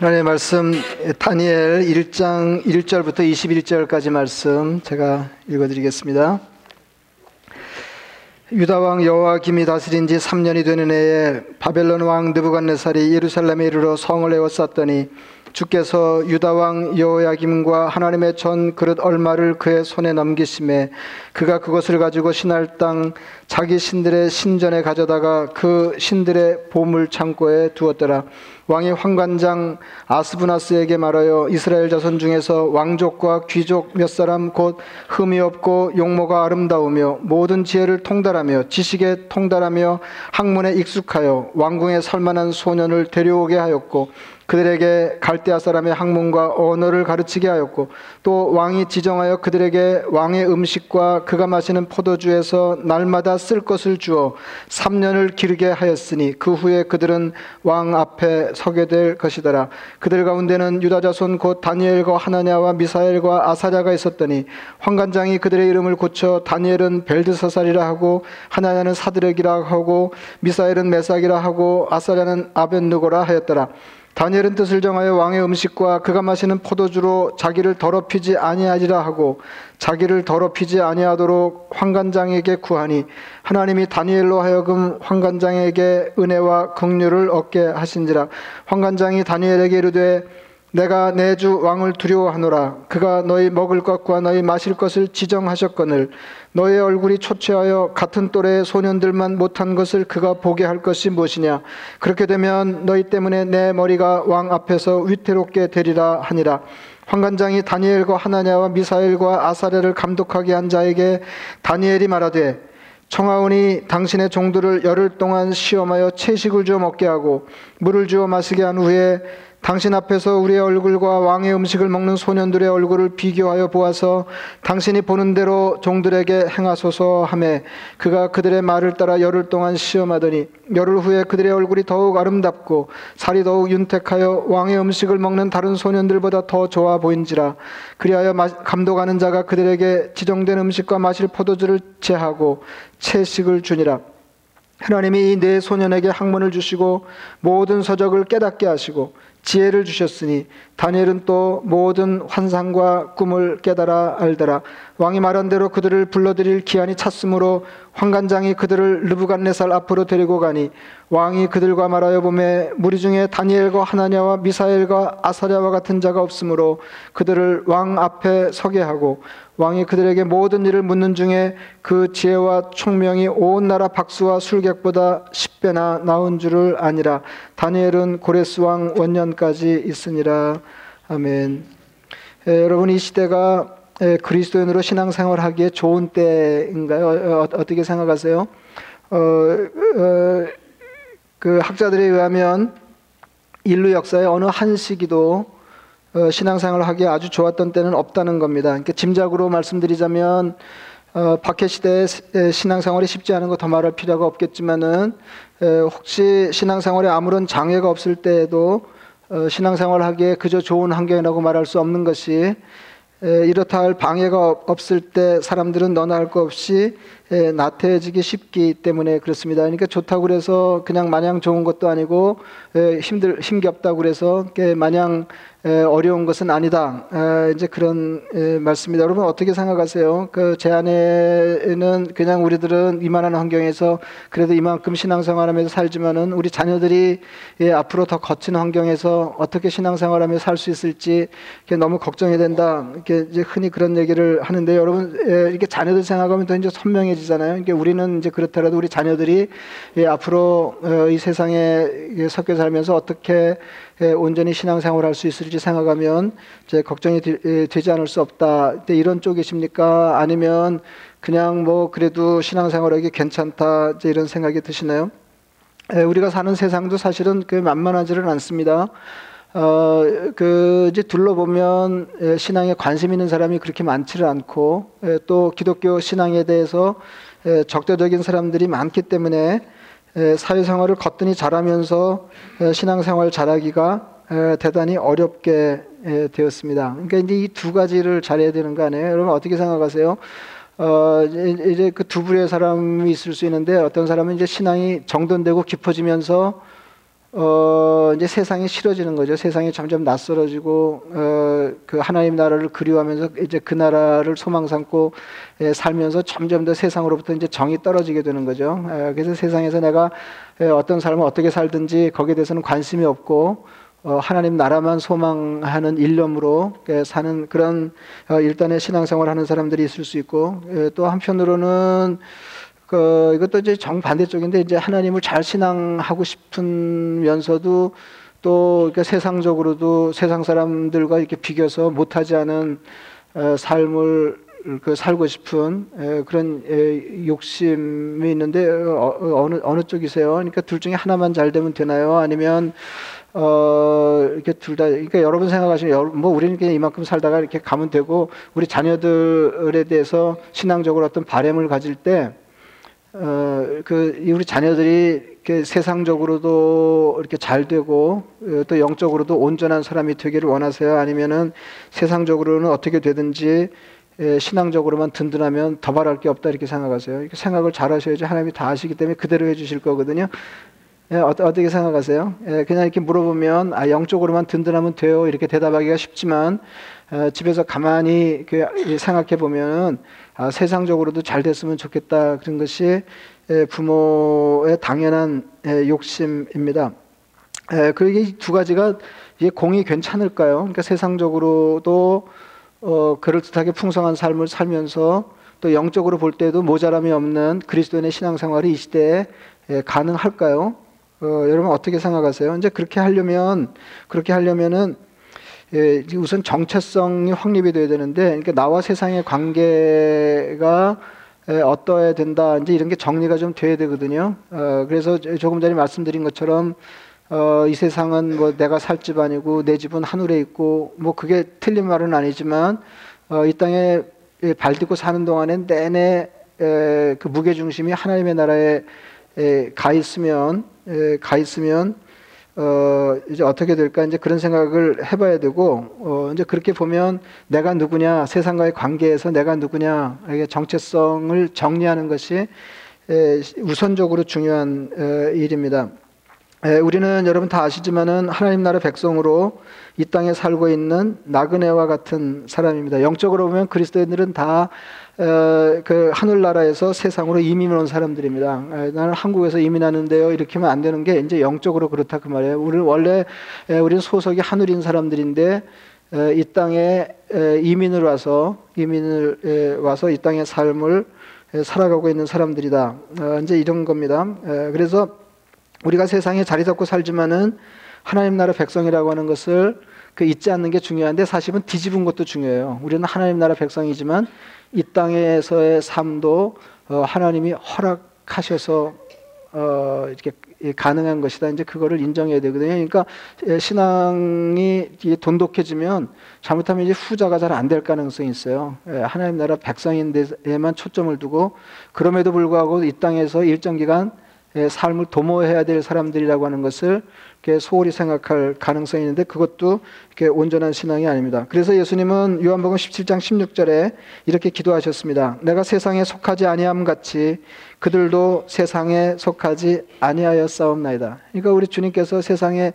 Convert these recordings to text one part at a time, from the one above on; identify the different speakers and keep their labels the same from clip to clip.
Speaker 1: 하나님의 말씀 다니엘 1장 1절부터 21절까지 말씀 제가 읽어드리겠습니다. 유다 왕 여호와김이 다스린 지 3년이 되는 해에 바벨론 왕 느부갓네살이 예루살렘에 이르러 성을 에워쌌더니 주께서 유다 왕 여호야김과 하나님의 전 그릇 얼마를 그의 손에 넘기심에 그가 그것을 가지고 신할 땅 자기 신들의 신전에 가져다가 그 신들의 보물 창고에 두었더라. 왕이 황관장 아스부나스에게 말하여 이스라엘 자손 중에서 왕족과 귀족 몇 사람 곧 흠이 없고 용모가 아름다우며 모든 지혜를 통달하며 지식에 통달하며 학문에 익숙하여 왕궁에 살만한 소년을 데려오게 하였고 그들에게 갈대아 사람의 학문과 언어를 가르치게 하였고 또 왕이 지정하여 그들에게 왕의 음식과 그가 마시는 포도주에서 날마다 쓸 것을 주어 3년을 기르게 하였으니 그 후에 그들은 왕 앞에 서게 될 것이더라. 그들 가운데는 유다 자손 곧 다니엘과 하나냐와 미사엘과 아사랴가 있었더니 황관장이 그들의 이름을 고쳐 다니엘은 벨드사살이라 하고 하나냐는 사드렉이라 하고 미사엘은 메삭이라 하고 아사랴는 아벤누고라 하였더라 다니엘은 뜻을 정하여 왕의 음식과 그가 마시는 포도주로 자기를 더럽히지 아니하리라 하고 자기를 더럽히지 아니하도록 황관장에게 구하니 하나님이 다니엘로 하여금 황관장에게 은혜와 긍휼을 얻게 하신지라. 황관장이 다니엘에게 이르되 내가 내 주 왕을 두려워하노라. 그가 너희 먹을 것과 너희 마실 것을 지정하셨거늘 너의 얼굴이 초췌하여 같은 또래의 소년들만 못한 것을 그가 보게 할 것이 무엇이냐? 그렇게 되면 너희 때문에 내 머리가 왕 앞에서 위태롭게 되리라 하니라. 황관장이 다니엘과 하나냐와 미사엘과 아사랴를 감독하게 한 자에게 다니엘이 말하되 청하오니 당신의 종들을 열흘 동안 시험하여 채식을 주어 먹게 하고 물을 주어 마시게 한 후에 당신 앞에서 우리의 얼굴과 왕의 음식을 먹는 소년들의 얼굴을 비교하여 보아서 당신이 보는 대로 종들에게 행하소서 하매 그가 그들의 말을 따라 열흘 동안 시험하더니 열흘 후에 그들의 얼굴이 더욱 아름답고 살이 더욱 윤택하여 왕의 음식을 먹는 다른 소년들보다 더 좋아 보인지라 그리하여 감독하는 자가 그들에게 지정된 음식과 마실 포도주를 제하고 채식을 주니라. 하나님이 내 소년에게 학문을 주시고 모든 서적을 깨닫게 하시고 지혜를 주셨으니 다니엘은 또 모든 환상과 꿈을 깨달아 알더라. 왕이 말한 대로 그들을 불러들일 기한이 찼으므로 황관장이 그들을 르부갓네살 앞으로 데리고 가니 왕이 그들과 말하여 보매 무리 중에 다니엘과 하나냐와 미사엘과 아사랴와 같은 자가 없으므로 그들을 왕 앞에 서게 하고 왕이 그들에게 모든 일을 묻는 중에 그 지혜와 총명이 온 나라 박수와 술객보다 10배나 나온 줄을 아니라 다니엘은 고레스 왕 원년 까지 있으니라 아멘. 에, 여러분 이 시대가 에, 그리스도인으로 신앙생활하기에 좋은 때인가요? 어, 어 떻게 생각하세요? 어, 어, 그 학자들에 의하면 인류 역사의 어느 한 시기도 어, 신앙생활을 하기에 아주 좋았던 때는 없다는 겁니다. 그러니까 짐작으로 말씀드리자면 어, 박해 시대에 신앙생활이 쉽지 않은 거 더 말할 필요가 없겠지만은 에, 혹시 신앙생활에 아무런 장애가 없을 때에도 어, 신앙생활 하기에 그저 좋은 환경이라고 말할 수 없는 것이 이렇다 할 방해가 없을 때 사람들은 너나 할 것 없이 나태해지기 쉽기 때문에 그렇습니다. 그러니까 좋다고 그래서 그냥 마냥 좋은 것도 아니고 힘들 힘겹다고 그래서 마냥 어려운 것은 아니다. 이제 그런 말씀입니다. 여러분 어떻게 생각하세요? 그 제 안에는 그냥 우리들은 이만한 환경에서 그래도 이만큼 신앙생활하면서 살지만은 우리 자녀들이 예, 앞으로 더 거친 환경에서 어떻게 신앙생활하며 살 수 있을지 너무 걱정이 된다. 이렇게 흔히 그런 얘기를 하는데 여러분 이렇게 자녀들 생각하면 더 이제 선명해지 잖아요. 그러니까 우리는 이제 그렇더라도 우리 자녀들이 예, 앞으로 어, 이 세상에 섞여 살면서 어떻게 예, 온전히 신앙생활 할 수 있을지 생각하면 이제 걱정이 되, 지 않을 수 없다. 이런 쪽이십니까? 아니면 그냥 뭐 그래도 신앙생활하기 괜찮다 이런 생각이 드시나요? 예, 우리가 사는 세상도 사실은 그 만만하지는 않습니다. 어, 그 이제 둘러보면 예, 신앙에 관심 있는 사람이 그렇게 많지를 않고 또 기독교 신앙에 대해서 적대적인 사람들이 많기 때문에 사회생활을 거뜬히 잘하면서 신앙생활 잘하기가 대단히 어렵게 되었습니다. 그러니까 이제 이 두 가지를 잘해야 되는 거 아니에요? 여러분 어떻게 생각하세요? 어, 이제 그 두 부류의 사람이 있을 수 있는데 어떤 사람은 이제 신앙이 정돈되고 깊어지면서 어, 이제 세상이 싫어지는 거죠. 세상이 점점 낯설어지고, 어, 그 하나님 나라를 그리워하면서 이제 그 나라를 소망 삼고 예, 살면서 점점 더 세상으로부터 이제 정이 떨어지게 되는 거죠. 예, 그래서 세상에서 내가 예, 어떤 삶을 어떻게 살든지 거기에 대해서는 관심이 없고, 어, 하나님 나라만 소망하는 일념으로 예, 사는 그런 어, 일단의 신앙생활 하는 사람들이 있을 수 있고, 예, 또 한편으로는 그 이것도 이제 정반대쪽인데 이제 하나님을 잘 신앙하고 싶으면서도 또 이렇게 세상적으로도 세상 사람들과 이렇게 비교해서 못하지 않은 어, 삶을 그 살고 싶은 에, 그런 에, 욕심이 있는데 어, 어느 어느 쪽이세요? 그러니까 둘 중에 하나만 잘 되면 되나요? 아니면 어 이렇게 둘 다 그러니까 여러분 생각하시면 뭐 우리는 그냥 이만큼 살다가 이렇게 가면 되고 우리 자녀들에 대해서 신앙적으로 어떤 바램을 가질 때 어, 그, 우리 자녀들이 이렇게 세상적으로도 이렇게 잘 되고, 어, 또 영적으로도 온전한 사람이 되기를 원하세요? 아니면은 세상적으로는 어떻게 되든지 예, 신앙적으로만 든든하면 더 바랄 게 없다 이렇게 생각하세요. 이렇게 생각을 잘 하셔야지 하나님이 다 아시기 때문에 그대로 해주실 거거든요. 예, 어, 떻게 생각하세요? 예, 그냥 이렇게 물어보면 아, 영적으로만 든든하면 돼요 이렇게 대답하기가 쉽지만 어, 집에서 가만히 그, 생각해 보면은 아, 세상적으로도 잘 됐으면 좋겠다 그런 것이 부모의 당연한 욕심입니다. 그게 두 가지가 공이 괜찮을까요? 그러니까 세상적으로도 어, 그럴듯하게 풍성한 삶을 살면서 또 영적으로 볼 때도 모자람이 없는 그리스도인의 신앙생활이 이 시대에 가능할까요? 어, 여러분 어떻게 생각하세요? 이제 그렇게 하려면 그렇게 하려면은 예, 우선 정체성이 확립이 돼야 되는데, 그러니까 나와 세상의 관계가 예, 어떠해야 된다. 이제 이런 게 정리가 좀 돼야 되거든요. 어, 그래서 조금 전에 말씀드린 것처럼 어, 이 세상은 뭐 내가 살 집 아니고 내 집은 하늘에 있고 뭐 그게 틀린 말은 아니지만 어, 이 땅에 발 딛고 사는 동안에 내내 에, 그 무게 중심이 하나님의 나라에 에, 가 있으면 에, 가 있으면 어, 이제 어떻게 될까 이제 그런 생각을 해봐야 되고 어, 이제 그렇게 보면 내가 누구냐 세상과의 관계에서 내가 누구냐 이게 정체성을 정리하는 것이 에, 우선적으로 중요한 에, 일입니다. 에, 우리는 여러분 다 아시지만은 하나님 나라 백성으로 이 땅에 살고 있는 나그네와 같은 사람입니다. 영적으로 보면 그리스도인들은 다 어, 그 하늘나라에서 세상으로 이민 온 사람들입니다. 나는 한국에서 이민하는데요. 이렇게 하면 안 되는 게 이제 영적으로 그렇다 그 말이에요. 우리는 원래 우리는 소속이 하늘인 사람들인데 이 땅에 이민을 와서 이민을 와서 이 땅의 삶을 살아가고 있는 사람들이다. 어, 이제 이런 겁니다. 그래서 우리가 세상에 자리 잡고 살지만은 하나님 나라 백성이라고 하는 것을 그 잊지 않는 게 중요한데 사실은 뒤집은 것도 중요해요. 우리는 하나님 나라 백성이지만 이 땅에서의 삶도 어, 하나님이 허락하셔서 어, 이렇게 가능한 것이다. 이제 그거를 인정해야 되거든요. 그러니까 신앙이 돈독해지면 잘못하면 이제 후자가 잘 안 될 가능성이 있어요. 하나님 나라 백성인데에만 초점을 두고 그럼에도 불구하고 이 땅에서 일정 기간 삶을 도모해야 될 사람들이라고 하는 것을 소홀히 생각할 가능성이 있는데 그것도 온전한 신앙이 아닙니다. 그래서 예수님은 요한복음 17장 16절에 이렇게 기도하셨습니다. 내가 세상에 속하지 아니함 같이 그들도 세상에 속하지 아니하였사옵나이다. 그러니까 우리 주님께서 세상에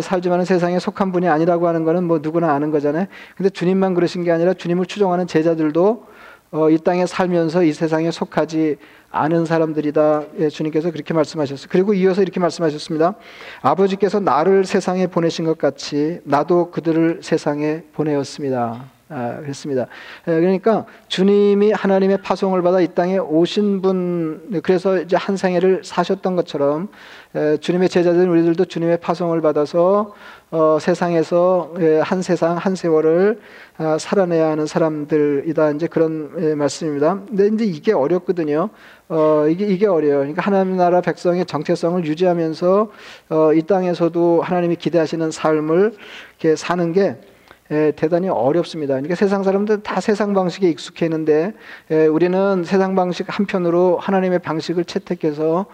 Speaker 1: 살지만 세상에 속한 분이 아니라고 하는 것은 뭐 누구나 아는 거잖아요. 근데 주님만 그러신 게 아니라 주님을 추종하는 제자들도 어, 이 땅에 살면서 이 세상에 속하지 않은 사람들이다. 예, 주님께서 그렇게 말씀하셨어요. 그리고 이어서 이렇게 말씀하셨습니다. 아버지께서 나를 세상에 보내신 것 같이 나도 그들을 세상에 보내었습니다. 아, 그렇습니다. 예, 그러니까 주님이 하나님의 파송을 받아 이 땅에 오신 분, 그래서 이제 한 생애를 사셨던 것처럼 예, 주님의 제자들 우리들도 주님의 파송을 받아서 어, 세상에서 예, 한 세상 한 세월을 아, 살아내야 하는 사람들이다 이제 그런 예, 말씀입니다. 근데 이제 이게 어렵거든요. 어, 이게 이게 어려요. 그러니까 하나님 나라 백성의 정체성을 유지하면서 어, 이 땅에서도 하나님이 기대하시는 삶을 이렇게 사는 게 예, 대단히 어렵습니다. 그러니까 세상 사람들 다 세상 방식에 익숙해 있는데 예, 우리는 세상 방식 한편으로 하나님의 방식을 채택해서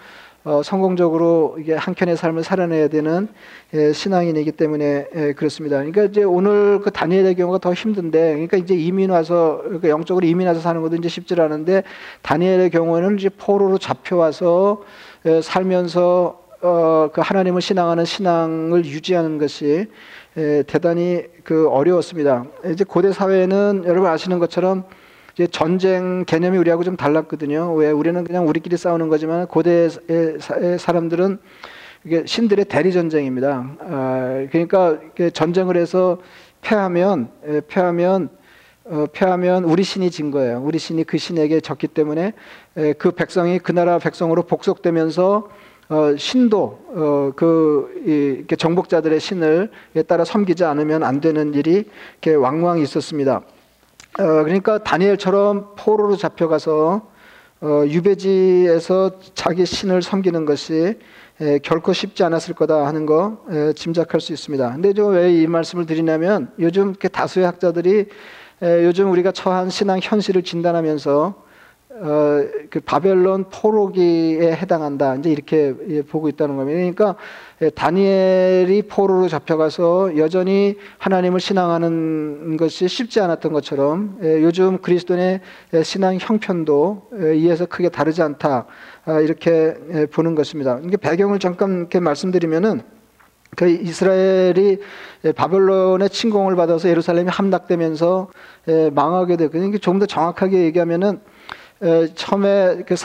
Speaker 1: 어, 성공적으로 이게 한켠의 삶을 살아내야 되는 예, 신앙인이기 때문에 예, 그렇습니다. 그러니까 이제 오늘 그 다니엘의 경우가 더 힘든데, 그러니까 이제 이민 와서 그러니까 영적으로 이민 와서 사는 것도 이제 쉽지 않은데 다니엘의 경우에는 이제 포로로 잡혀와서 예, 살면서 어, 그 하나님을 신앙하는 신앙을 유지하는 것이 에, 대단히 그 어려웠습니다. 이제 고대 사회는 여러분 아시는 것처럼 이제 전쟁 개념이 우리하고 좀 달랐거든요. 왜 우리는 그냥 우리끼리 싸우는 거지만 고대 사람들은 이게 신들의 대리 전쟁입니다. 아, 그러니까 전쟁을 해서 패하면 패하면 어, 패하면 우리 신이 진 거예요. 우리 신이 그 신에게 졌기 때문에 에, 그 백성이 그 나라 백성으로 복속되면서 어, 신도 어, 그 이, 정복자들의 신을 따라 섬기지 않으면 안 되는 일이 이렇게 왕왕 있었습니다. 어, 그러니까 다니엘처럼 포로로 잡혀가서 어, 유배지에서 자기 신을 섬기는 것이 에, 결코 쉽지 않았을 거다 하는 거 에, 짐작할 수 있습니다. 근데 왜 이 말씀을 드리냐면 요즘 다수의 학자들이 에, 요즘 우리가 처한 신앙 현실을 진단하면서 어, 그 바벨론 포로기에 해당한다. 이제 이렇게 예, 보고 있다는 겁니다. 그러니까 예, 다니엘이 포로로 잡혀가서 여전히 하나님을 신앙하는 것이 쉽지 않았던 것처럼 예, 요즘 그리스도의 신앙 형편도 이에서 크게 다르지 않다. 아, 이렇게 보는 것입니다. 이게 배경을 잠깐 이렇게 말씀드리면은 그 이스라엘이 바벨론의 침공을 받아서 예루살렘이 함락되면서 망하게 되고 그러니까 조금 더 정확하게 얘기하면은 처음에 그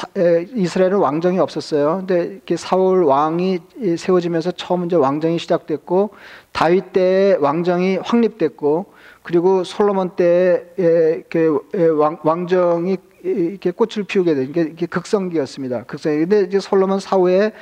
Speaker 1: 이스라엘은 왕정이 없었어요. 근데 사울 왕이 세워지면서 처음 이제 왕정이 시작됐고 다윗 때 왕정이 확립됐고 그리고 솔로몬 때그 왕정이 이렇게 꽃을 피우게 된 게 극성기였습니다. 극성기. 근데 이제 솔로몬 사후에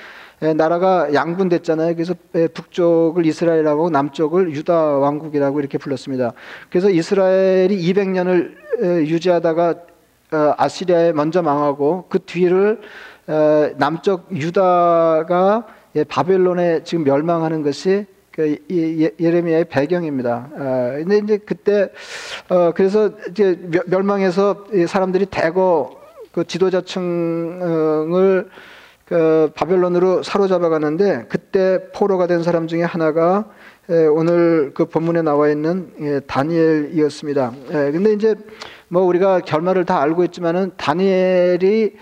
Speaker 1: 나라가 양분됐잖아요. 그래서 북쪽을 이스라엘하고 남쪽을 유다 왕국이라고 이렇게 불렀습니다. 그래서 이스라엘이 200년을 유지하다가 어, 아시리아에 먼저 망하고 그 뒤를 어, 남쪽 유다가 예, 바벨론에 지금 멸망하는 것이 그 예, 예레미야의 배경입니다. 어, 근데 이제 그때 그래서 이제 멸망해서 사람들이 대거 그 지도자층을 그 바벨론으로 사로잡아 가는데 그때 포로가 된 사람 중에 하나가 오늘 그 본문에 나와 있는 예, 다니엘이었습니다. 근데 이제 뭐 우리가 결말을 다 알고 있지만은 다니엘이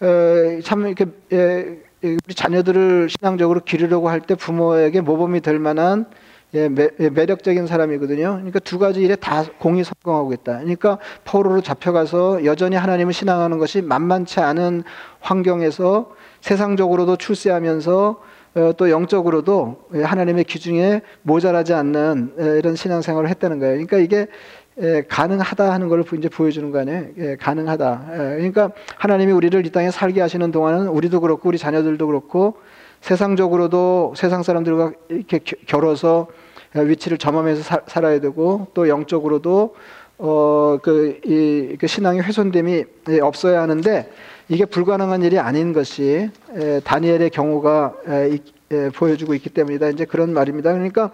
Speaker 1: 어, 참 이렇게 예, 우리 자녀들을 신앙적으로 기르려고 할 때 부모에게 모범이 될 만한 예, 매, 예, 매력적인 사람이거든요. 그러니까 두 가지 일에 다 공이 성공하고 있다. 그러니까 포로로 잡혀가서 여전히 하나님을 신앙하는 것이 만만치 않은 환경에서 세상적으로도 출세하면서 어, 또 영적으로도 하나님의 기준에 모자라지 않는 이런 신앙생활을 했다는 거예요. 그러니까 이게 예, 가능하다 하는 걸 이제 보여주는 거 아니에요? 예, 가능하다. 예, 그러니까 하나님이 우리를 이 땅에 살게 하시는 동안은 우리도 그렇고 우리 자녀들도 그렇고 세상적으로도 세상 사람들과 이렇게 겨뤄서 위치를 점함해서 사, 살아야 되고 또 영적으로도 어그 이, 그 신앙의 훼손됨이 예, 없어야 하는데 이게 불가능한 일이 아닌 것이 에, 다니엘의 경우가 에, 이, 에, 보여주고 있기 때문이다. 이제 그런 말입니다. 그러니까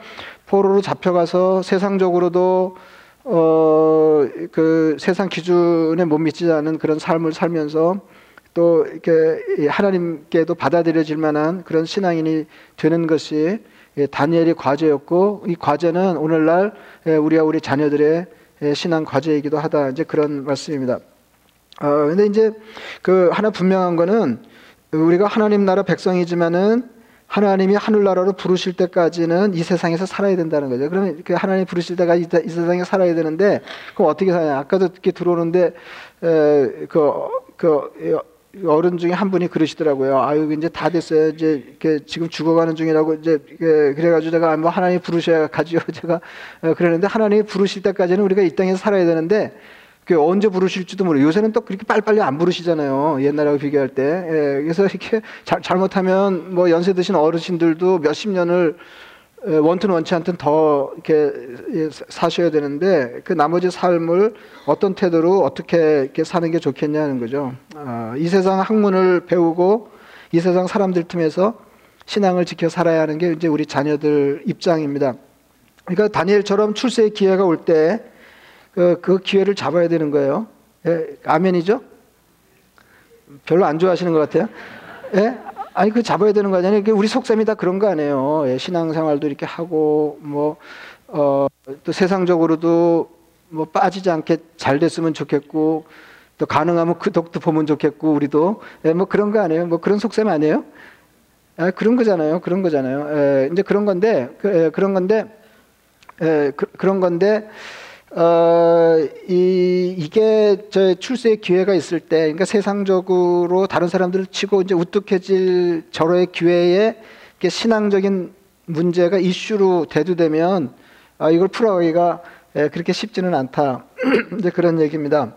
Speaker 1: 포로로 잡혀가서 세상적으로도 어, 그 세상 기준에 못 미치지 않은 그런 삶을 살면서 또 이렇게 하나님께도 받아들여질 만한 그런 신앙인이 되는 것이 다니엘의 과제였고 이 과제는 오늘날 우리와 우리 자녀들의 신앙 과제이기도 하다. 이제 그런 말씀입니다. 어, 근데 이제 그 하나 분명한 거는 우리가 하나님 나라 백성이지만은 하나님이 하늘나라로 부르실 때까지는 이 세상에서 살아야 된다는 거죠. 그러면 그 하나님 부르실 때가 이, 이 세상에 살아야 되는데 그럼 어떻게 사냐? 아까도 이렇게 들어오는데 에, 그, 그 어른 중에 한 분이 그러시더라고요. 아유 이제 다 됐어요. 이제 이렇게 지금 죽어가는 중이라고 이제 그래가지고 제가 뭐 하나님 부르셔야 가지요. 제가 그러는데 하나님이 부르실 때까지는 우리가 이 땅에서 살아야 되는데 그 언제 부르실지도 모르고 요새는 또 그렇게 빨리빨리 안 부르시잖아요. 옛날하고 비교할 때. 예, 그래서 이렇게 잘, 잘못하면 뭐 연세 드신 어르신들도 몇십 년을 원튼 원치 않든 더 이렇게 예, 사셔야 되는데 그 나머지 삶을 어떤 태도로 어떻게 이렇게 사는 게 좋겠냐는 거죠. 아, 이 세상 학문을 배우고 이 세상 사람들 틈에서 신앙을 지켜 살아야 하는 게 이제 우리 자녀들 입장입니다. 그러니까 다니엘처럼 출세의 기회가 올때 그, 그 기회를 잡아야 되는 거예요. 예, 아멘이죠? 별로 안 좋아하시는 것 같아요. 예? 아니 그 잡아야 되는 거 아니에요? 우리 속셈이 다 그런 거 아니에요. 예, 신앙생활도 이렇게 하고 뭐 어, 또 세상적으로도 뭐 빠지지 않게 잘 됐으면 좋겠고 또 가능하면 그 덕도 보면 좋겠고 우리도 예, 뭐 그런 거 아니에요? 뭐 그런 속셈 아니에요? 아, 그런 거잖아요. 그런 거잖아요. 에, 이제 그런 건데 그, 에, 그런 건데 에, 그, 런 건데 어, 이, 이게 저 출세의 기회가 있을 때, 그러니까 세상적으로 다른 사람들을 치고 이제 우뚝해질 저로의 기회에 신앙적인 문제가 이슈로 대두되면 아, 이걸 풀어가기가 그렇게 쉽지는 않다. 이제 그런 얘기입니다.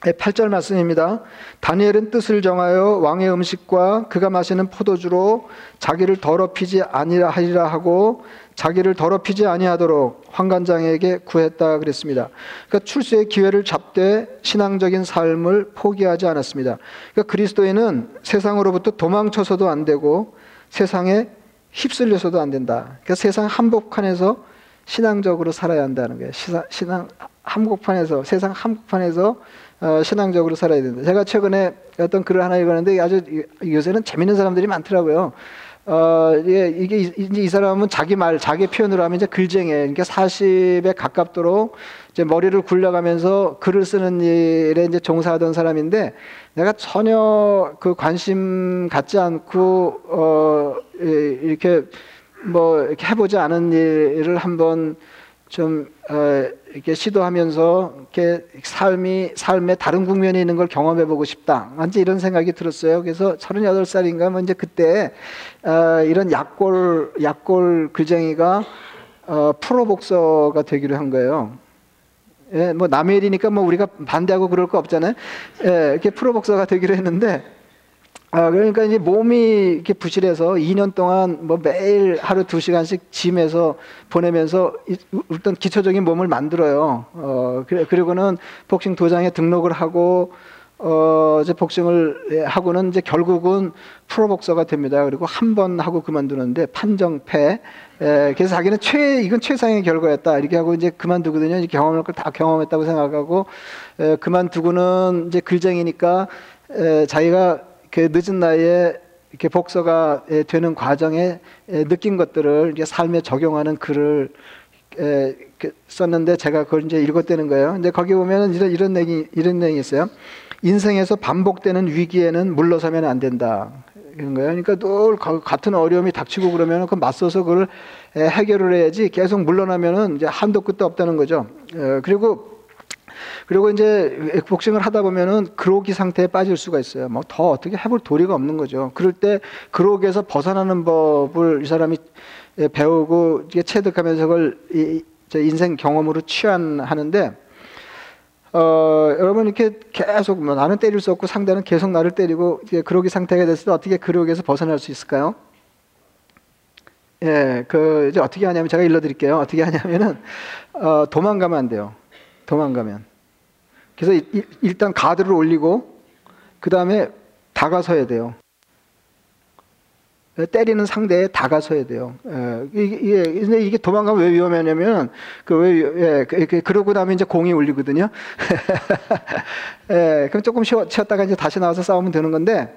Speaker 1: 8절 말씀입니다. 다니엘은 뜻을 정하여 왕의 음식과 그가 마시는 포도주로 자기를 더럽히지 아니라 하리라 하고 자기를 더럽히지 아니하도록 환관장에게 구했다 그랬습니다. 그러니까 출세의 기회를 잡되 신앙적인 삶을 포기하지 않았습니다. 그러니까 그리스도인은 세상으로부터 도망쳐서도 안 되고 세상에 휩쓸려서도 안 된다. 그러니까 세상 한복판에서 신앙적으로 살아야 한다는 거예요. 신앙 한복판에서 세상 한복판에서 어, 신앙적으로 살아야 된다. 제가 최근에 어떤 글을 하나 읽었는데 아주 요새는 재밌는 사람들이 많더라고요. 어, 이게, 이게 이제 이 사람은 자기 말, 자기 표현으로 하면 이제 글쟁이 그러니까 40에 가깝도록 이제 머리를 굴려가면서 글을 쓰는 일에 이제 종사하던 사람인데 내가 전혀 그 관심 갖지 않고 어, 이렇게 뭐 이렇게 해보지 않은 일을 한번 좀 어, 이렇게 시도하면서 이렇게 삶이 삶의 다른 국면에 있는 걸 경험해 보고 싶다. 완전 이런 생각이 들었어요. 그래서 38살인가 뭐 이제 그때 어, 이런 약골 약골 글쟁이가 어, 프로 복서가 되기로 한 거예요. 예, 뭐 남의 일이니까 뭐 우리가 반대하고 그럴 거 없잖아요. 예, 이렇게 프로 복서가 되기로 했는데 아, 그러니까 이제 몸이 이렇게 부실해서 2년 동안 뭐 매일 하루 2시간씩 짐에서 보내면서 일단 기초적인 몸을 만들어요. 어, 그래, 그리고는 복싱 도장에 등록을 하고 어, 이제 복싱을 하고는 이제 결국은 프로 복서가 됩니다. 그리고 한 번 하고 그만두는데 판정패. 에, 그래서 자기는 최, 이건 최상의 결과였다. 이렇게 하고 이제 그만두거든요. 이제 경험할 걸 다 경험했다고 생각하고, 에, 그만두고는 이제 글쟁이니까, 에, 자기가 그 늦은 나이에 이렇게 복서가 되는 과정에 느낀 것들을 이제 삶에 적용하는 글을 썼는데 제가 그걸 이제 읽었다는 거예요. 근데 거기 보면은 이런 이런 내용이 이런 내용이 있어요. 인생에서 반복되는 위기에는 물러서면 안 된다. 이런 거예요. 그러니까 늘 같은 어려움이 닥치고 그러면 그 맞서서 그걸 해결을 해야지 계속 물러나면은 이제 한도 끝도 없다는 거죠. 그리고 그리고 이제 복싱을 하다 보면은 그로기 상태에 빠질 수가 있어요. 뭐 더 어떻게 해볼 도리가 없는 거죠. 그럴 때 그로기에서 벗어나는 법을 이 사람이 배우고 체득하면서 그걸 이, 인생 경험으로 취한하는데 어, 여러분 이렇게 계속 뭐 나는 때릴 수 없고 상대는 계속 나를 때리고 이제 그러기 상태가 됐을 때 어떻게 그러기에서 벗어날 수 있을까요? 예, 그 이제 어떻게 하냐면 제가 일러드릴게요. 어떻게 하냐면은 어, 도망가면 안 돼요. 도망가면. 그래서 일단 가드를 올리고 그 다음에 다가서야 돼요. 때리는 상대에 다가서야 돼요. 예, 이게, 이게 도망가면 왜 위험하냐면, 그 왜, 예, 그, 그, 그러고 나면 이제 공이 울리거든요. 예, 그럼 조금 쉬어, 쉬었 다가 이제 다시 나와서 싸우면 되는 건데,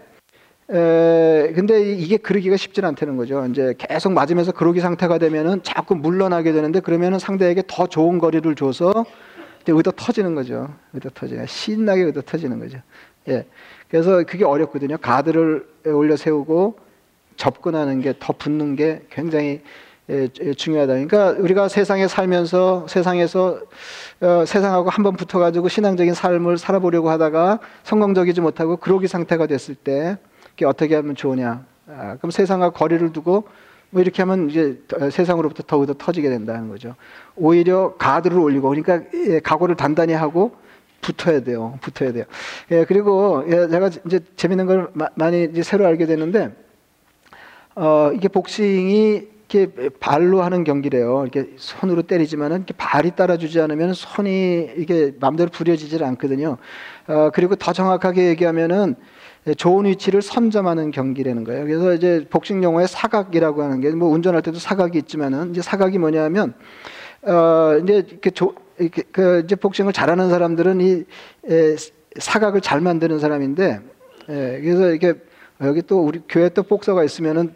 Speaker 1: 에, 근데 이게 그러기가 쉽지 않다는 거죠. 이제 계속 맞으면서 그러기 상태가 되면은 자꾸 물러나게 되는데 그러면은 상대에게 더 좋은 거리를 줘서 의도 터지는 거죠. 의도 터지는 신나게 의도 터지는 거죠. 예. 그래서 그게 어렵거든요. 가드를 올려 세우고 접근하는 게 더 붙는 게 굉장히 예, 중요하다. 그러니까 우리가 세상에 살면서 세상에서 어, 세상하고 한번 붙어가지고 신앙적인 삶을 살아보려고 하다가 성공적이지 못하고 그러기 상태가 됐을 때 어떻게 하면 좋으냐? 아, 그럼 세상과 거리를 두고 뭐 이렇게 하면 이제 세상으로부터 더욱더 터지게 된다는 거죠. 오히려 가드를 올리고 그러니까 예, 각오를 단단히 하고 붙어야 돼요. 붙어야 돼요. 예, 그리고 예, 제가 이제 재밌는 걸 마, 많이 이제 새로 알게 됐는데 어, 이게 복싱이 이렇게 발로 하는 경기래요. 이렇게 손으로 때리지만은 이렇게 발이 따라주지 않으면 손이 이게 마음대로 부려지질 않거든요. 어, 그리고 더 정확하게 얘기하면은 예, 좋은 위치를 선점하는 경기라는 거예요. 그래서 이제 복싱 용어의 사각이라고 하는 게 뭐 운전할 때도 사각이 있지만은 이제 사각이 뭐냐면 어 이제 이렇게 조, 이렇게 그 이제 복싱을 잘하는 사람들은 이 에, 사각을 잘 만드는 사람인데 에, 그래서 이게 여기 또 우리 교회 또 복서가 있으면은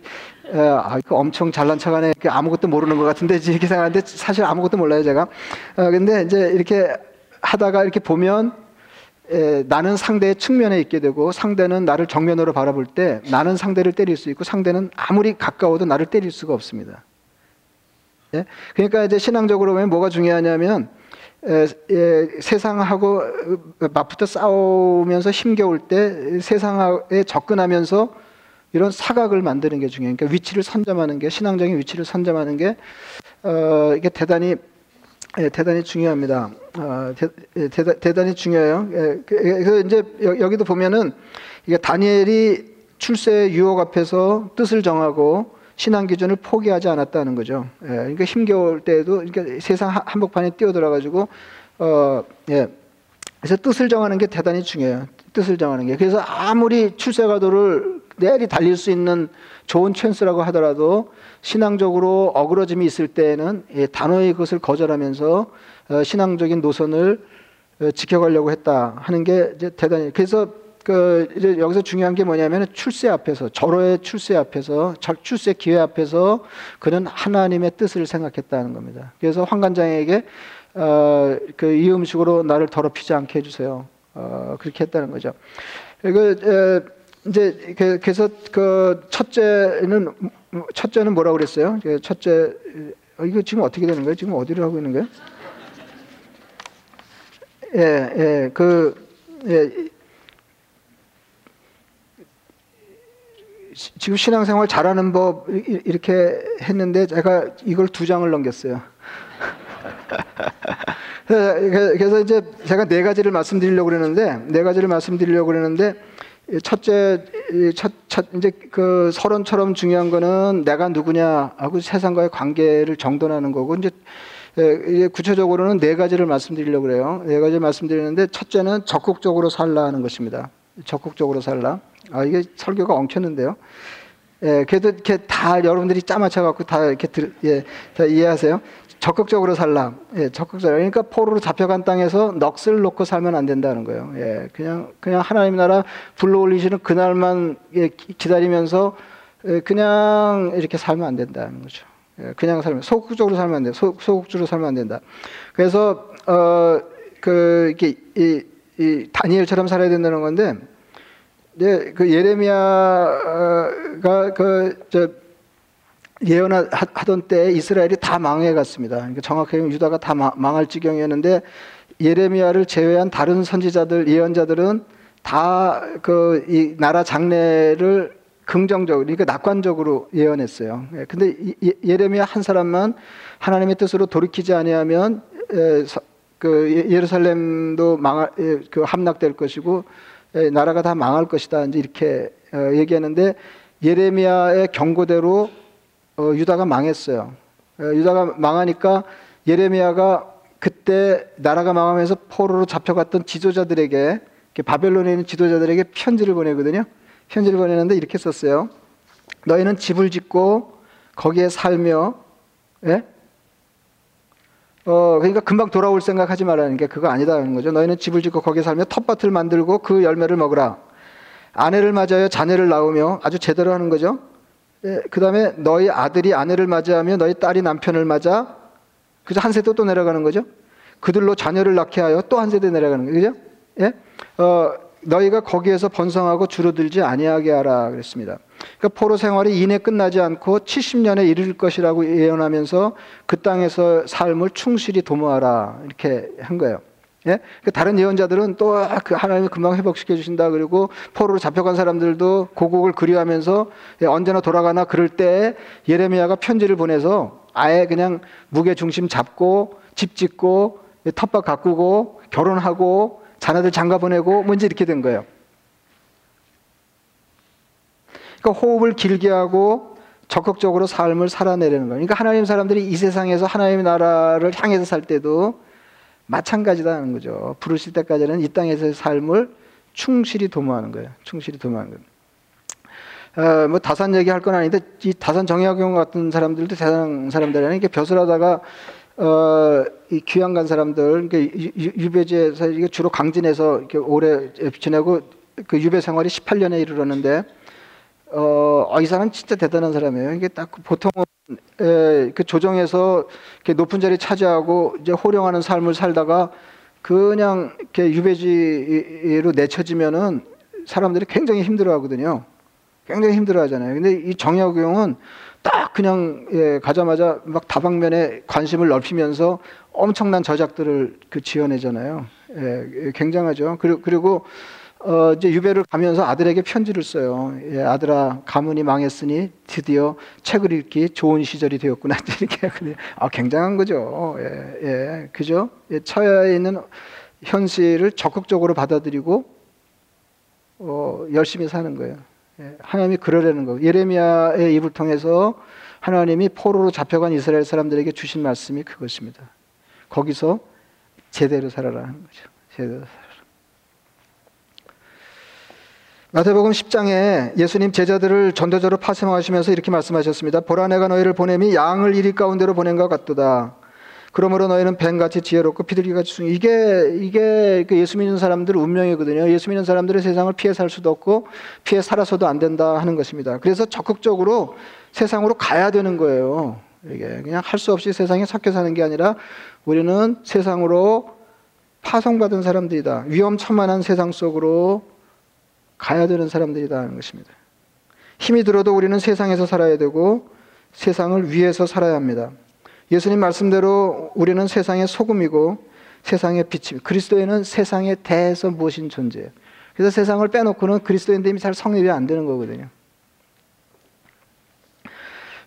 Speaker 1: 에, 아, 그 엄청 잘난 척하네. 아무것도 모르는 것 같은데 이렇게 생각하는데 사실 아무것도 몰라요 제가. 어, 근데 이제 이렇게 하다가 이렇게 보면 에, 나는 상대의 측면에 있게 되고 상대는 나를 정면으로 바라볼 때 나는 상대를 때릴 수 있고 상대는 아무리 가까워도 나를 때릴 수가 없습니다. 예? 그러니까 이제 신앙적으로 보면 뭐가 중요하냐면 에, 에, 세상하고 맞붙어 싸우면서 힘겨울 때 세상에 접근하면서 이런 사각을 만드는 게 중요해요. 그러니까 위치를 선점하는 게 신앙적인 위치를 선점하는 게 어, 이게 대단히 예, 대단히 중요합니다. 어, 대, 예, 단히 중요해요. 예, 그, 예, 그래서 이제 여 기도 보면은 이게 다니엘이 출세 유혹 앞에서 뜻을 정하고 신앙 기준을 포기하지 않았다는 거죠. 예, 그러니까 힘겨울 때에도 그러니까 세상 한복판에 뛰어들어가지고 어, 예. 그래서 뜻을 정하는 게 대단히 중요해요. 뜻을 정하는 게. 그래서 아무리 출세가도를 내리 달릴 수 있는 좋은 찬스라고 하더라도 신앙적으로 어그러짐이 있을 때에는 단호히 그것을 거절하면서 어, 신앙적인 노선을 어, 지켜가려고 했다 하는 게 이제 대단히 그래서 그 이제 여기서 중요한 게 뭐냐면 출세 앞에서 절호의 출세 앞에서 출세 기회 앞에서 그는 하나님의 뜻을 생각했다는 겁니다. 그래서 황관장에게 어, 그이 음식으로 나를 더럽히지 않게 해주세요. 어, 그렇게 했다는 거죠. 그 이제 그, 그래서 그 첫째는 첫째는 뭐라고 그랬어요? 첫째 어, 이거 지금 어떻게 되는 거예요? 지금 어디를 하고 있는 거예요? 예, 예, 그 예, 지금 신앙생활 잘하는 법 이렇게 했는데 제가 이걸 두 장을 넘겼어요. 그래서 이제 제가 네 가지를 말씀드리려고 그러는데 네 가지를 말씀드리려고 그러는데 첫째, 첫, 첫, 이제 그 서론처럼 중요한 거는 내가 누구냐 하고 세상과의 관계를 정돈하는 거고, 이제, 이제 구체적으로는 네 가지를 말씀드리려고 그래요. 네 가지를 말씀드리는데, 첫째는 적극적으로 살라 하는 것입니다. 적극적으로 살라. 아, 이게 설교가 엉켰는데요. 예, 그래도 이렇게 다 여러분들이 짜맞춰 갖고 다 이렇게 들, 예, 다 이해하세요. 적극적으로 살라. 예, 적극적으로. 그러니까 포로로 잡혀간 땅에서 넋을 놓고 살면 안 된다는 거예요. 예, 그냥, 그냥 하나님 나라 불러올리시는 그날만 예, 기다리면서 예, 그냥 이렇게 살면 안 된다는 거죠. 예, 그냥 살면, 소극적으로 살면 안 돼. 소, 소극적으로 살면 안 된다. 그래서, 어, 그, 이렇게, 이, 이 다니엘처럼 살아야 된다는 건데, 네, 그 예레미야가 그, 저, 예언하던 때 이스라엘이 다 망해갔습니다. 그러니까 정확하게 유다가 다 망할 지경이었는데 예레미야를 제외한 다른 선지자들 예언자들은 다 그 이 나라 장래를 긍정적으로 그러니까 낙관적으로 예언했어요. 예, 근데 예레미야 한 사람만 하나님의 뜻으로 돌이키지 아니하면 그 예, 예루살렘도 망할 그 함락될 것이고 나라가 다 망할 것이다. 이제 이렇게 어, 얘기하는데 예레미야의 경고대로 어, 유다가 망했어요. 어, 유다가 망하니까 예레미야가 그때 나라가 망하면서 포로로 잡혀갔던 지도자들에게 바벨론에 있는 지도자들에게 편지를 보내거든요. 편지를 보내는데 이렇게 썼어요. 너희는 집을 짓고 거기에 살며, 예? 어, 그러니까 금방 돌아올 생각하지 말라는 게 그거 아니다는 거죠. 너희는 집을 짓고 거기에 살며 텃밭을 만들고 그 열매를 먹으라. 아내를 맞아요 자녀를 낳으며 아주 제대로 하는 거죠. 예, 그 다음에 너희 아들이 아내를 맞이하며 너희 딸이 남편을 맞아 그래서 한 세대 또 내려가는 거죠. 그들로 자녀를 낳게 하여 또 한 세대 내려가는 거죠. 예? 어, 너희가 거기에서 번성하고 줄어들지 아니하게 하라 그랬습니다. 그러니까 포로 생활이 이내 끝나지 않고 70년에 이를 것이라고 예언하면서 그 땅에서 삶을 충실히 도모하라 이렇게 한 거예요. 예? 그 다른 예언자들은 또 그 하나님이 금방 회복시켜 주신다. 그리고 포로로 잡혀간 사람들도 고국을 그리워하면서 예, 언제나 돌아가나 그럴 때 예레미야가 편지를 보내서 아예 그냥 무게 중심 잡고 집 짓고 예, 텃밭 가꾸고 결혼하고 자녀들 장가 보내고 뭔지 이렇게 된 거예요. 그러니까 호흡을 길게 하고 적극적으로 삶을 살아내려는 거예요. 그러니까 하나님 사람들이 이 세상에서 하나님의 나라를 향해서 살 때도 마찬가지다는 거죠. 부르실 때까지는 이 땅에서의 삶을 충실히 도모하는 거예요. 충실히 도모하는 거예요. 어, 뭐 다산 얘기할 건 아닌데 이 다산 정약용 같은 사람들도 대단한 사람들이라는 게 벼슬하다가 어, 이 귀양 간 사람들, 그러니까 유배지에서 주로 강진에서 이렇게 오래 지내고 그 유배 생활이 18년에 이르렀는데 어, 어, 이 사람 진짜 대단한 사람이에요. 이게 딱 보통은 에, 그 조정에서 이렇게 높은 자리 차지하고 이제 호령하는 삶을 살다가 그냥 이렇게 유배지로 내쳐지면은 사람들이 굉장히 힘들어하거든요. 굉장히 힘들어하잖아요. 근데 이 정약용은 딱 그냥 예, 가자마자 막 다방면에 관심을 넓히면서 엄청난 저작들을 그 지어내잖아요. 예, 굉장하죠. 그리고, 그리고 어, 이제 유배를 가면서 아들에게 편지를 써요. 예, 아들아, 가문이 망했으니 드디어 책을 읽기 좋은 시절이 되었구나. 이렇게. 아, 굉장한 거죠. 예, 예, 그죠? 예, 처해 있는 현실을 적극적으로 받아들이고, 어, 열심히 사는 거예요. 예, 하나님이 그러려는 거. 예레미야의 입을 통해서 하나님이 포로로 잡혀간 이스라엘 사람들에게 주신 말씀이 그것입니다. 거기서 제대로 살아라 하는 거죠. 제대로 살아라. 마태복음 10장에 예수님 제자들을 전도자로 파송하시면서 이렇게 말씀하셨습니다. 보라 내가 너희를 보냄이 양을 이리 가운데로 보낸 것 같도다. 그러므로 너희는 뱀같이 지혜롭고 비둘기같이 숭 이게 이게 그 예수 믿는 사람들 운명이거든요. 예수 믿는 사람들의 세상을 피해 살 수도 없고 피해 살아서도 안 된다 하는 것입니다. 그래서 적극적으로 세상으로 가야 되는 거예요. 이게 그냥 할 수 없이 세상에 섞여 사는 게 아니라 우리는 세상으로 파송받은 사람들이다. 위험천만한 세상 속으로 가야 되는 사람들이다 하는 것입니다. 힘이 들어도 우리는 세상에서 살아야 되고 세상을 위해서 살아야 합니다. 예수님 말씀대로 우리는 세상의 소금이고 세상의 빛이 그리스도인은 세상에 대해서 무엇인 존재예요. 그래서 세상을 빼놓고는 그리스도인들이 잘 성립이 안 되는 거거든요.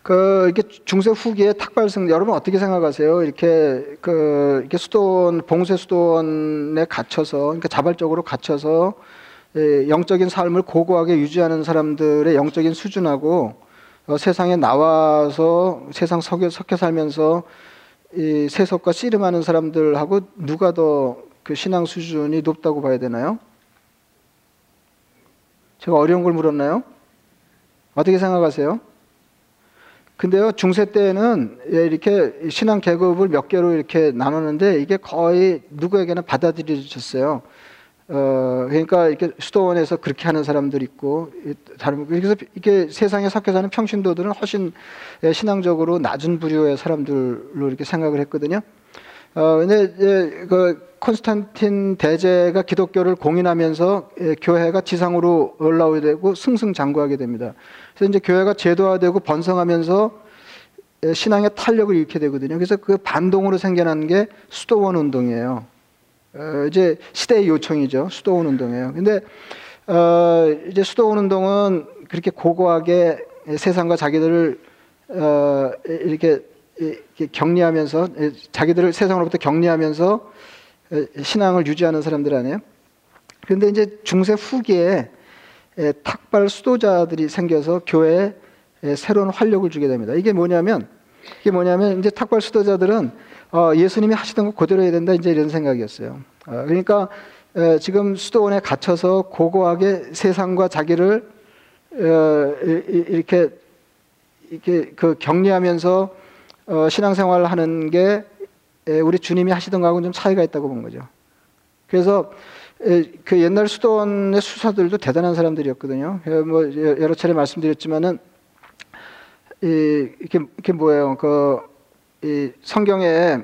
Speaker 1: 그 이렇게 중세 후기에 탁발성 여러분 어떻게 생각하세요? 이렇게 그 이렇게 수도원 봉쇄 수도원에 갇혀서 그러니까 자발적으로 갇혀서 예, 영적인 삶을 고고하게 유지하는 사람들의 영적인 수준하고 어, 세상에 나와서 세상 섞여, 섞여 살면서 이 세속과 씨름하는 사람들하고 누가 더 그 신앙 수준이 높다고 봐야 되나요? 제가 어려운 걸 물었나요? 어떻게 생각하세요? 근데요, 중세 때는 예, 이렇게 신앙 계급을 몇 개로 이렇게 나눴는데 이게 거의 누구에게나 받아들여졌어요. 어, 그러니까 이렇게 수도원에서 그렇게 하는 사람들 있고, 다른, 그래서 이게 세상에 섞여 사는 평신도들은 훨씬 예, 신앙적으로 낮은 부류의 사람들로 이렇게 생각을 했거든요. 어, 근데 이제 그 콘스탄틴 대제가 기독교를 공인하면서 예, 교회가 지상으로 올라오게 되고 승승장구하게 됩니다. 그래서 이제 교회가 제도화되고 번성하면서 예, 신앙의 탄력을 잃게 되거든요. 그래서 그 반동으로 생겨난 게 수도원 운동이에요. 어, 이제 시대의 요청이죠. 수도원 운동이에요. 근데 어, 이제 수도원 운동은 그렇게 고고하게 세상과 자기들을 어, 이렇게, 격리하면서 자기들을 세상으로부터 격리하면서 신앙을 유지하는 사람들 아니에요. 그런데 이제 중세 후기에 탁발 수도자들이 생겨서 교회에 새로운 활력을 주게 됩니다. 이게 뭐냐면 이게 뭐냐면 이제 탁발 수도자들은 어, 예수님이 하시던 거 그대로 해야 된다 이제 이런 생각이었어요. 어, 그러니까 에, 지금 수도원에 갇혀서 고고하게 세상과 자기를 어, 이렇게 이렇게 그 격리하면서 어, 신앙생활을 하는 게 에, 우리 주님이 하시던 거하고는 좀 차이가 있다고 본 거죠. 그래서 에, 그 옛날 수도원의 수사들도 대단한 사람들이었거든요. 뭐 여러 차례 말씀드렸지만은 이, 이게, 이게 뭐예요? 그, 이 성경에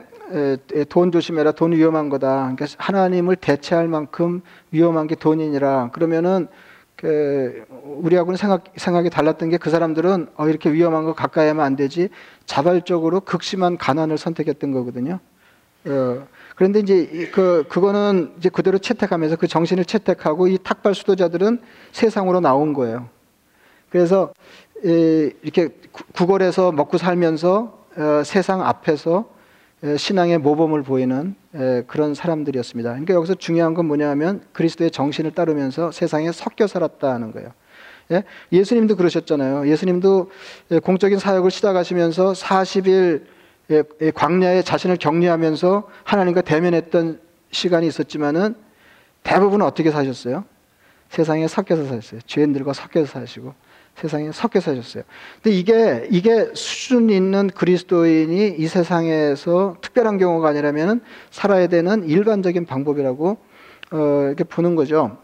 Speaker 1: 돈 조심해라, 돈 위험한 거다. 그러니까 하나님을 대체할 만큼 위험한 게 돈이니라. 그러면은 그 우리하고는 생각, 생각이 달랐던 게 그 사람들은 어, 이렇게 위험한 거 가까이 하면 안 되지. 자발적으로 극심한 가난을 선택했던 거거든요. 어, 그런데 이제 그, 그거는 이제 그대로 채택하면서 그 정신을 채택하고 이 탁발 수도자들은 세상으로 나온 거예요. 그래서 이렇게 구걸해서 먹고 살면서 어, 세상 앞에서 신앙의 모범을 보이는 그런 사람들이었습니다. 그러니까 여기서 중요한 건 뭐냐면 그리스도의 정신을 따르면서 세상에 섞여 살았다는 거예요. 예? 수님도 그러셨잖아요. 예수님도 공적인 사역을 시작하시면서 40일 광야에 자신을 격리하면서 하나님과 대면했던 시간이 있었지만은 대부분 어떻게 사셨어요? 세상에 섞여서 사셨어요. 죄인들과 섞여서 사시고 세상에 섞여 사셨어요. 근데 이게 이게 수준 있는 그리스도인이 이 세상에서 특별한 경우가 아니라면 살아야 되는 일반적인 방법이라고 어, 이렇게 보는 거죠.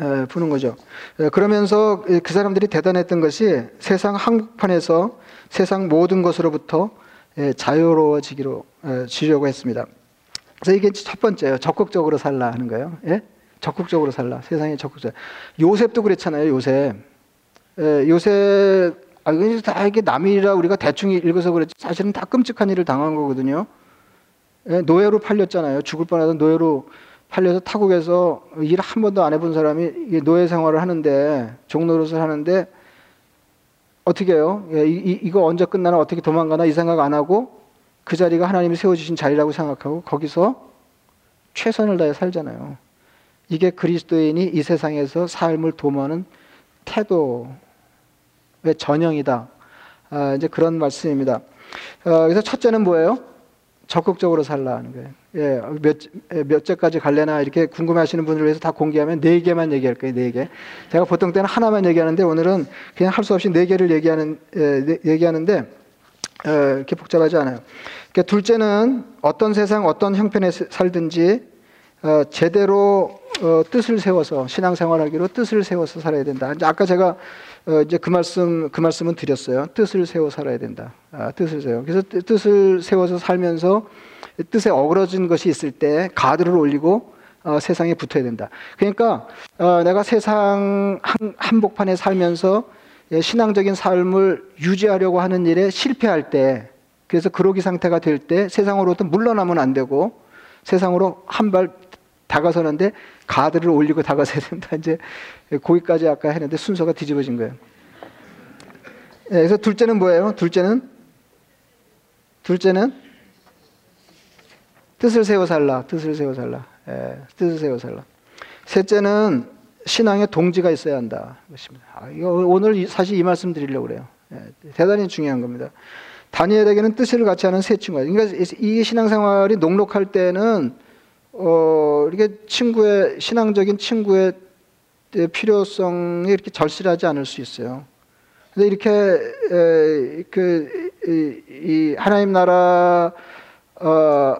Speaker 1: 에, 보는 거죠. 에, 그러면서 그 사람들이 대단했던 것이 세상 한국판에서 세상 모든 것으로부터 에, 자유로워지기로 에, 지려고 했습니다. 그래서 이게 첫 번째예요. 적극적으로 살라 하는 거예요. 예? 적극적으로 살라. 세상에 적극적. 요셉도 그랬잖아요. 요셉. 예, 요셉 아 이게 다 이게 남일이라 우리가 대충 읽어서 그랬지 사실은 다 끔찍한 일을 당한 거거든요. 예, 노예로 팔렸잖아요. 죽을 뻔하던 노예로 팔려서 타국에서 일 한 번도 안 해본 사람이 노예 생활을 하는데 종노릇을 하는데 어떻게 해요? 예, 이, 이거 언제 끝나나 어떻게 도망가나 이 생각 안 하고 그 자리가 하나님이 세워주신 자리라고 생각하고 거기서 최선을 다해 살잖아요. 이게 그리스도인이 이 세상에서 삶을 도모하는 태도의 전형이다. 아, 이제 그런 말씀입니다. 어, 그래서 첫째는 뭐예요? 적극적으로 살라 하는 거예요. 예, 몇, 몇 제까지 갈래나 이렇게 궁금해 하시는 분들을 위해서 다 공개하면 네 개만 얘기할 거예요, 네 개. 제가 보통 때는 하나만 얘기하는데 오늘은 그냥 할 수 없이 네 개를 얘기하는, 예, 네, 얘기하는데, 어, 이렇게 복잡하지 않아요. 그러니까 둘째는 어떤 세상, 어떤 형편에 살든지, 어, 제대로 어, 뜻을 세워서 신앙생활하기로 뜻을 세워서 살아야 된다. 아까 제가 어, 이제 그 말씀 그 말씀은 드렸어요. 뜻을 세워 살아야 된다. 아, 뜻을 세워. 그래서 뜻을 세워서 살면서 뜻에 어그러진 것이 있을 때 가드를 올리고 어, 세상에 붙어야 된다. 그러니까 어, 내가 세상 한, 한복판에 살면서 예, 신앙적인 삶을 유지하려고 하는 일에 실패할 때, 그래서 그러기 상태가 될 때 세상으로부터 물러나면 안 되고 세상으로 한 발 다가서는데 가드를 올리고 다가서야 된다. 이제 거기까지 아까 했는데 순서가 뒤집어진 거예요. 예, 그래서 둘째는 뭐예요? 둘째는 둘째는 뜻을 세워 살라. 뜻을 세워 살라. 예, 뜻을 세워 살라. 셋째는 신앙의 동지가 있어야 한다. 것입니다. 아, 이거 오늘 사실 이 말씀 드리려고 그래요. 예, 대단히 중요한 겁니다. 다니엘에게는 뜻을 같이 하는 세 친구가. 그러니까 이 신앙생활이 녹록할 때는 어, 이렇게 친구의 신앙적인 친구의 필요성이 이렇게 절실하지 않을 수 있어요. 근데 이렇게 에, 그, 이, 이 하나님 나라 어,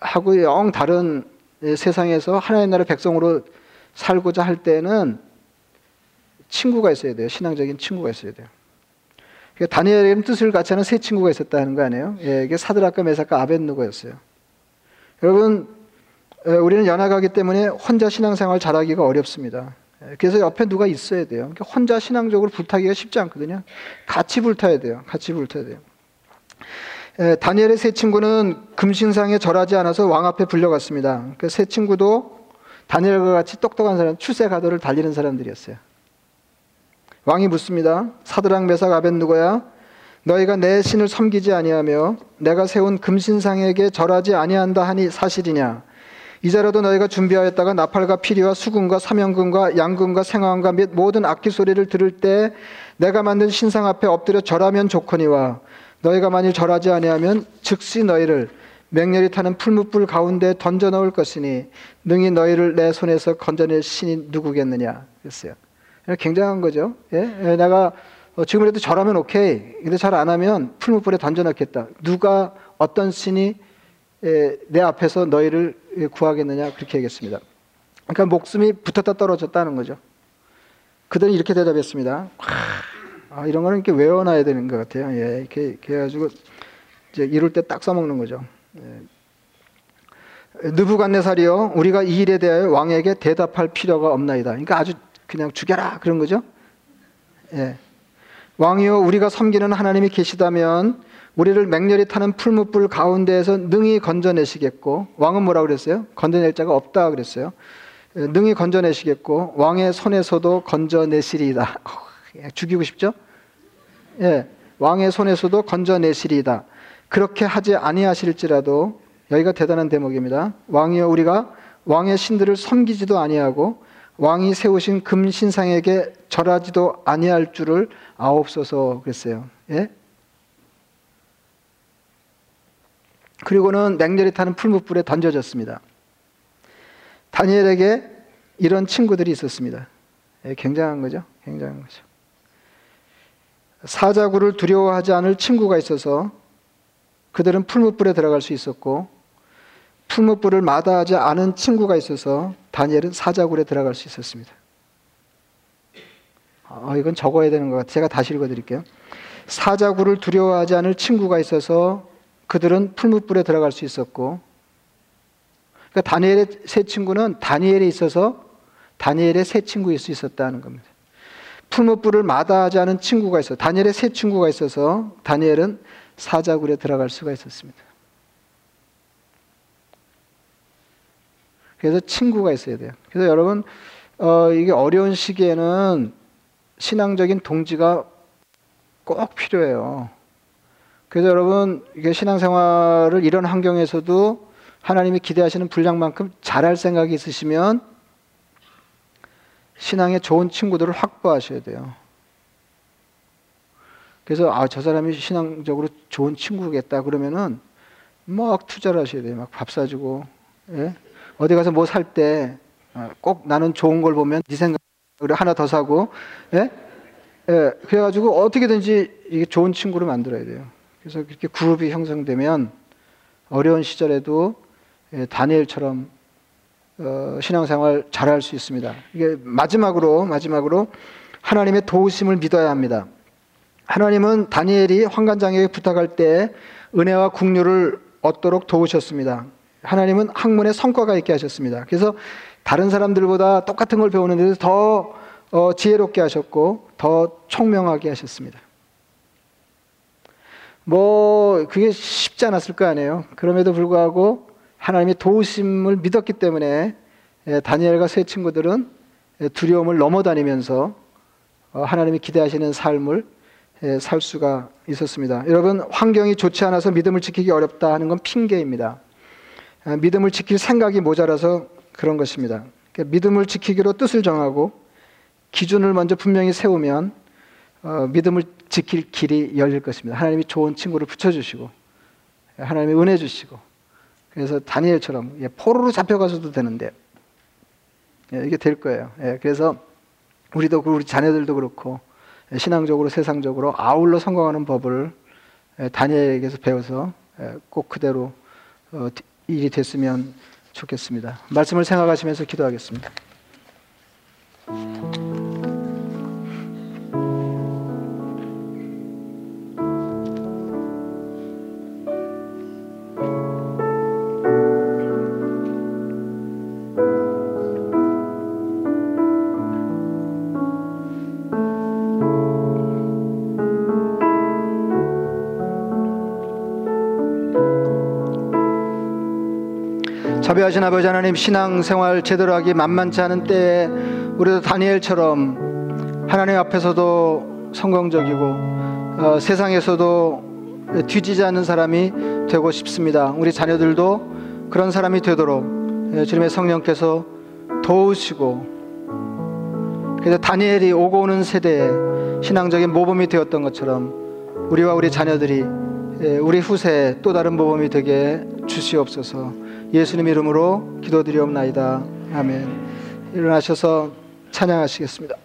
Speaker 1: 하고 영 다른 세상에서 하나님 나라 백성으로 살고자 할 때는 친구가 있어야 돼요. 신앙적인 친구가 있어야 돼요. 그러니까 다니엘에게는 뜻을 같이 하는 세 친구가 있었다는 거 아니에요? 예, 이게 사드락과 메사카 아벤누고였어요. 여러분 우리는 연약하기 때문에 혼자 신앙생활 잘하기가 어렵습니다. 그래서 옆에 누가 있어야 돼요. 그러니까 혼자 신앙적으로 불타기가 쉽지 않거든요. 같이 불타야 돼요. 같이 불타야 돼요. 다니엘의 세 친구는 금신상에 절하지 않아서 왕 앞에 불려갔습니다. 그 세 친구도 다니엘과 같이 똑똑한 사람, 출세 가도를 달리는 사람들이었어요. 왕이 묻습니다. 사드랑 메삭 아벤누고야 너희가 내 신을 섬기지 아니하며 내가 세운 금신상에게 절하지 아니한다 하니 사실이냐? 이자라도 너희가 준비하였다가 나팔과 피리와 수금과 사명금과 양금과 생화금과 및 모든 악기 소리를 들을 때 내가 만든 신상 앞에 엎드려 절하면 좋거니와 너희가 만일 절하지 아니하면 즉시 너희를 맹렬히 타는 풀무불 가운데 던져 넣을 것이니 능히 너희를 내 손에서 건져낼 신이 누구겠느냐 그랬어요. 굉장한 거죠. 예? 내가 어, 지금이라도 절하면 오케이. 근데 잘 안 하면 풀무불에 던져 넣겠다. 누가 어떤 신이 내 앞에서 너희를 구하겠느냐 그렇게 얘기했습니다. 그러니까 목숨이 붙었다 떨어졌다는 거죠. 그들은 이렇게 대답했습니다. 아, 이런 거는 이렇게 외워놔야 되는 것 같아요. 예, 이렇게, 이렇게 해가지고 이제 이럴 때 딱 써먹는 거죠. 예. 느부갓네살이요, 우리가 이 일에 대하여 왕에게 대답할 필요가 없나이다. 그러니까 아주 그냥 죽여라 그런 거죠. 예. 왕이요, 우리가 섬기는 하나님이 계시다면 우리를 맹렬히 타는 풀무불 가운데에서 능히 건져내시겠고 왕은 뭐라 그랬어요? 건져낼 자가 없다 그랬어요. 능히 건져내시겠고 왕의 손에서도 건져내시리이다. 죽이고 싶죠? 예, 왕의 손에서도 건져내시리이다. 그렇게 하지 아니하실지라도 여기가 대단한 대목입니다. 왕이여 우리가 왕의 신들을 섬기지도 아니하고 왕이 세우신 금신상에게 절하지도 아니할 줄을 아옵소서 그랬어요. 예? 그리고는 맹렬히 타는 풀무불에 던져졌습니다. 다니엘에게 이런 친구들이 있었습니다. 예, 굉장한 거죠. 굉장한 거죠. 사자구를 두려워하지 않을 친구가 있어서 그들은 풀무불에 들어갈 수 있었고 풀무불을 마다하지 않은 친구가 있어서 다니엘은 사자굴에 들어갈 수 있었습니다. 아, 이건 적어야 되는 것 같아요. 제가 다시 읽어드릴게요. 사자굴을 두려워하지 않을 친구가 있어서 그들은 풀무불에 들어갈 수 있었고 그러니까 다니엘의 세 친구는 다니엘에 있어서 다니엘의 세 친구일 수 있었다는 겁니다. 풀무불을 마다하지 않은 친구가 있어. 다니엘의 세 친구가 있어서 다니엘은 사자굴에 들어갈 수가 있었습니다. 그래서 친구가 있어야 돼요. 그래서 여러분 어, 이게 어려운 시기에는 신앙적인 동지가 꼭 필요해요. 그래서 여러분 이게 신앙생활을 이런 환경에서도 하나님이 기대하시는 분량만큼 잘할 생각이 있으시면 신앙에 좋은 친구들을 확보하셔야 돼요. 그래서 아 저 사람이 신앙적으로 좋은 친구겠다 그러면은 막 투자를 하셔야 돼요. 막 밥 사주고 예? 어디 가서 뭐 살 때 꼭 나는 좋은 걸 보면 네 생각으로 하나 더 사고 예? 예, 그래가지고 어떻게든지 이게 좋은 친구를 만들어야 돼요. 그래서 그렇게 그룹이 형성되면 어려운 시절에도 예, 다니엘처럼 어, 신앙생활 잘할 수 있습니다. 이게 마지막으로 마지막으로 하나님의 도우심을 믿어야 합니다. 하나님은 다니엘이 환관장에게 부탁할 때 은혜와 국류를 얻도록 도우셨습니다. 하나님은 학문에 성과가 있게 하셨습니다. 그래서 다른 사람들보다 똑같은 걸 배우는데도 더 어, 지혜롭게 하셨고 더 총명하게 하셨습니다. 뭐 그게 쉽지 않았을 거 아니에요. 그럼에도 불구하고 하나님의 도우심을 믿었기 때문에 예, 다니엘과 세 친구들은 예, 두려움을 넘어다니면서 어, 하나님이 기대하시는 삶을 예, 살 수가 있었습니다. 여러분 환경이 좋지 않아서 믿음을 지키기 어렵다 하는 건 핑계입니다. 아, 믿음을 지킬 생각이 모자라서 그런 것입니다. 그러니까 믿음을 지키기로 뜻을 정하고 기준을 먼저 분명히 세우면 어, 믿음을 지킬 길이 열릴 것입니다. 하나님이 좋은 친구를 붙여주시고 하나님이 은혜 주시고 그래서 다니엘처럼 예, 포로로 잡혀가서도 되는데 예, 이게 될 거예요. 예, 그래서 우리도 우리 자녀들도 그렇고 예, 신앙적으로 세상적으로 아울러 성공하는 법을 예, 다니엘에게서 배워서 예, 꼭 그대로 어, 일이 됐으면 좋겠습니다. 말씀을 생각하시면서 기도하겠습니다. 자비하신 아버지 하나님 신앙생활 제대로 하기 만만치 않은 때에 우리도 다니엘처럼 하나님 앞에서도 성공적이고 어, 세상에서도 뒤지지 않는 사람이 되고 싶습니다. 우리 자녀들도 그런 사람이 되도록 예, 주님의 성령께서 도우시고 그래서 다니엘이 오고 오는 세대에 신앙적인 모범이 되었던 것처럼 우리와 우리 자녀들이 예, 우리 후세에 또 다른 모범이 되게 주시옵소서. 예수님 이름으로 기도드리옵나이다. 아멘. 일어나셔서 찬양하시겠습니다.